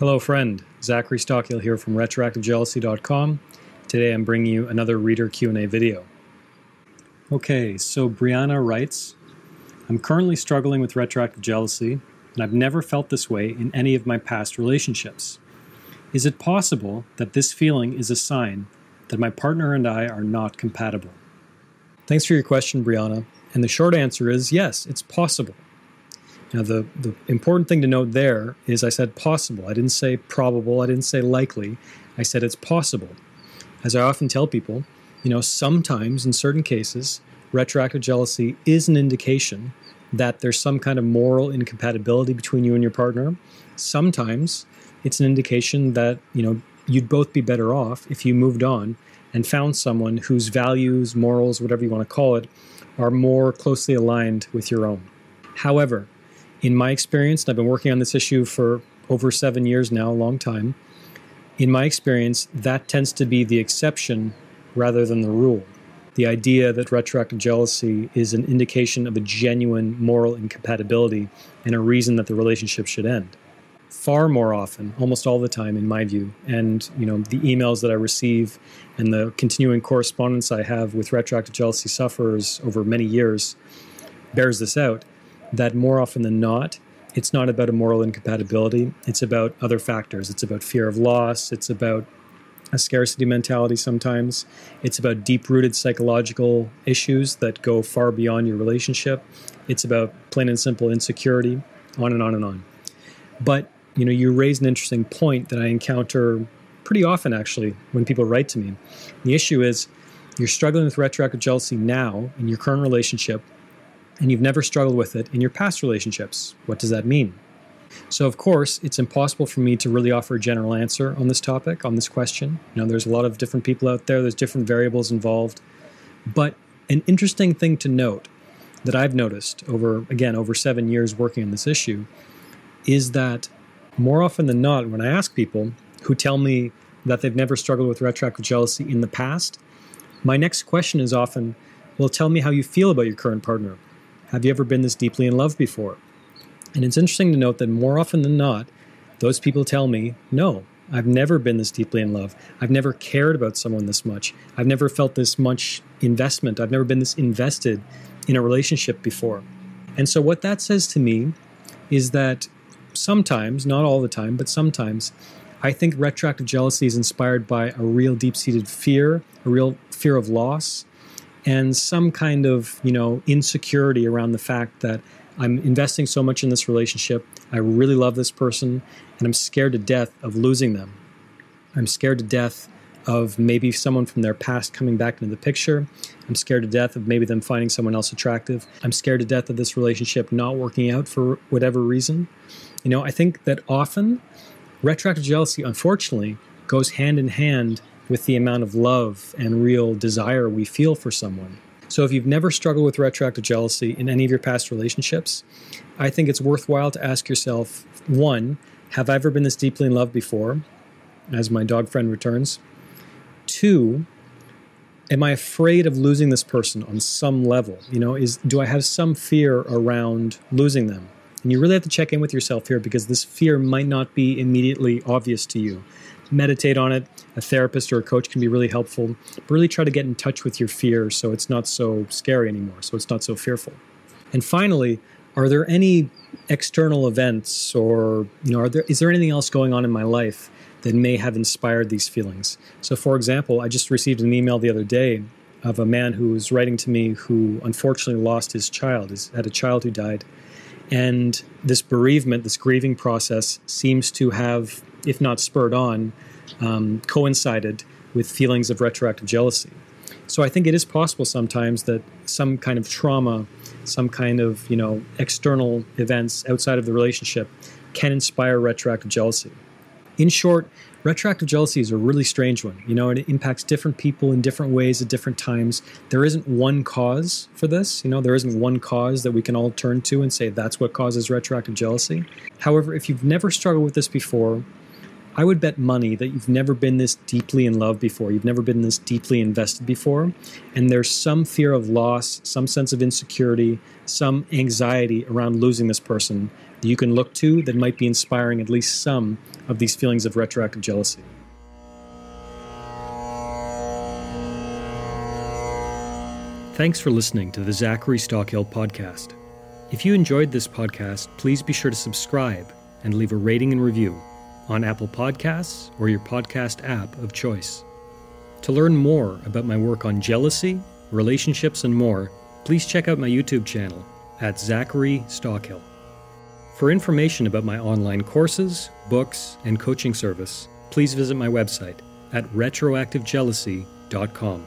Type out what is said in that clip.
Hello, friend. Zachary Stockill here from RetroactiveJealousy.com. Today I'm bringing you another reader Q&A video. Okay, so Briana writes, I'm currently struggling with retroactive jealousy, and I've never felt this way in any of my past relationships. Is it possible that this feeling is a sign that my partner and I are not compatible? Thanks for your question, Briana. And the short answer is yes, it's possible. Now, the, the important thing to note there is I said possible. I didn't say probable. I didn't say likely. I said it's possible. As I often tell people, you know, sometimes in certain cases, retroactive jealousy is an indication that there's some kind of moral incompatibility between you and your partner. Sometimes it's an indication that, you know, you'd both be better off if you moved on and found someone whose values, morals, whatever you want to call it, are more closely aligned with your own. However, in my experience, and I've been working on this issue for over seven years now, a long time, in my experience, that tends to be the exception rather than the rule. The idea that retroactive jealousy is an indication of a genuine moral incompatibility and a reason that the relationship should end. Far more often, almost all the time, in my view, and you know the emails that I receive and the continuing correspondence I have with retroactive jealousy sufferers over many years bears this out that more often than not, it's not about a moral incompatibility. It's about other factors. It's about fear of loss. It's about a scarcity mentality sometimes. It's about deep rooted psychological issues that go far beyond your relationship. It's about plain and simple insecurity, on and on and on. But, you know, you raise an interesting point that I encounter pretty often actually when people write to me. The issue is you're struggling with retroactive jealousy now in your current relationship and you've never struggled with it in your past relationships. What does that mean? So, of course, it's impossible for me to really offer a general answer on this topic, on this question. You know, there's a lot of different people out there, there's different variables involved. But an interesting thing to note that I've noticed over, again, over seven years working on this issue is that more often than not, when I ask people who tell me that they've never struggled with retroactive jealousy in the past, my next question is often, well, tell me how you feel about your current partner. Have you ever been this deeply in love before? And it's interesting to note that more often than not, those people tell me, no, I've never been this deeply in love. I've never cared about someone this much. I've never felt this much investment. I've never been this invested in a relationship before. And so, what that says to me is that sometimes, not all the time, but sometimes, I think retroactive jealousy is inspired by a real deep seated fear, a real fear of loss, and some kind of you know insecurity around the fact that I'm investing so much in this relationship. I really love this person, and I'm scared to death of losing them. I'm scared to death of maybe someone from their past coming back into the picture. I'm scared to death of maybe them finding someone else attractive. I'm scared to death of this relationship not working out for whatever reason. You know, I think that often retroactive jealousy, unfortunately, goes hand in hand with the amount of love and real desire we feel for someone. So, if you've never struggled with retroactive jealousy in any of your past relationships, I think it's worthwhile to ask yourself one, have I ever been this deeply in love before? As my dog friend returns. Two, am I afraid of losing this person on some level? You know, is do I have some fear around losing them? And you really have to check in with yourself here because this fear might not be immediately obvious to you meditate on it. A therapist or a coach can be really helpful. But really try to get in touch with your fear so it's not so scary anymore, so it's not so fearful. And finally, are there any external events or you know are there is there anything else going on in my life that may have inspired these feelings? So for example, I just received an email the other day of a man who was writing to me who unfortunately lost his child, He had a child who died. And this bereavement, this grieving process seems to have if not spurred on, um, coincided with feelings of retroactive jealousy. So I think it is possible sometimes that some kind of trauma, some kind of you know external events outside of the relationship can inspire retroactive jealousy. In short, retroactive jealousy is a really strange one. You know, it impacts different people in different ways at different times. There isn't one cause for this. You know, there isn't one cause that we can all turn to and say that's what causes retroactive jealousy. However, if you've never struggled with this before, I would bet money that you've never been this deeply in love before. You've never been this deeply invested before. And there's some fear of loss, some sense of insecurity, some anxiety around losing this person that you can look to that might be inspiring at least some of these feelings of retroactive jealousy. Thanks for listening to the Zachary Stockill podcast. If you enjoyed this podcast, please be sure to subscribe and leave a rating and review on Apple Podcasts or your podcast app of choice. To learn more about my work on jealousy, relationships, and more, please check out my YouTube channel at Zachary Stockill. For information about my online courses, books, and coaching service, please visit my website at retroactivejealousy.com.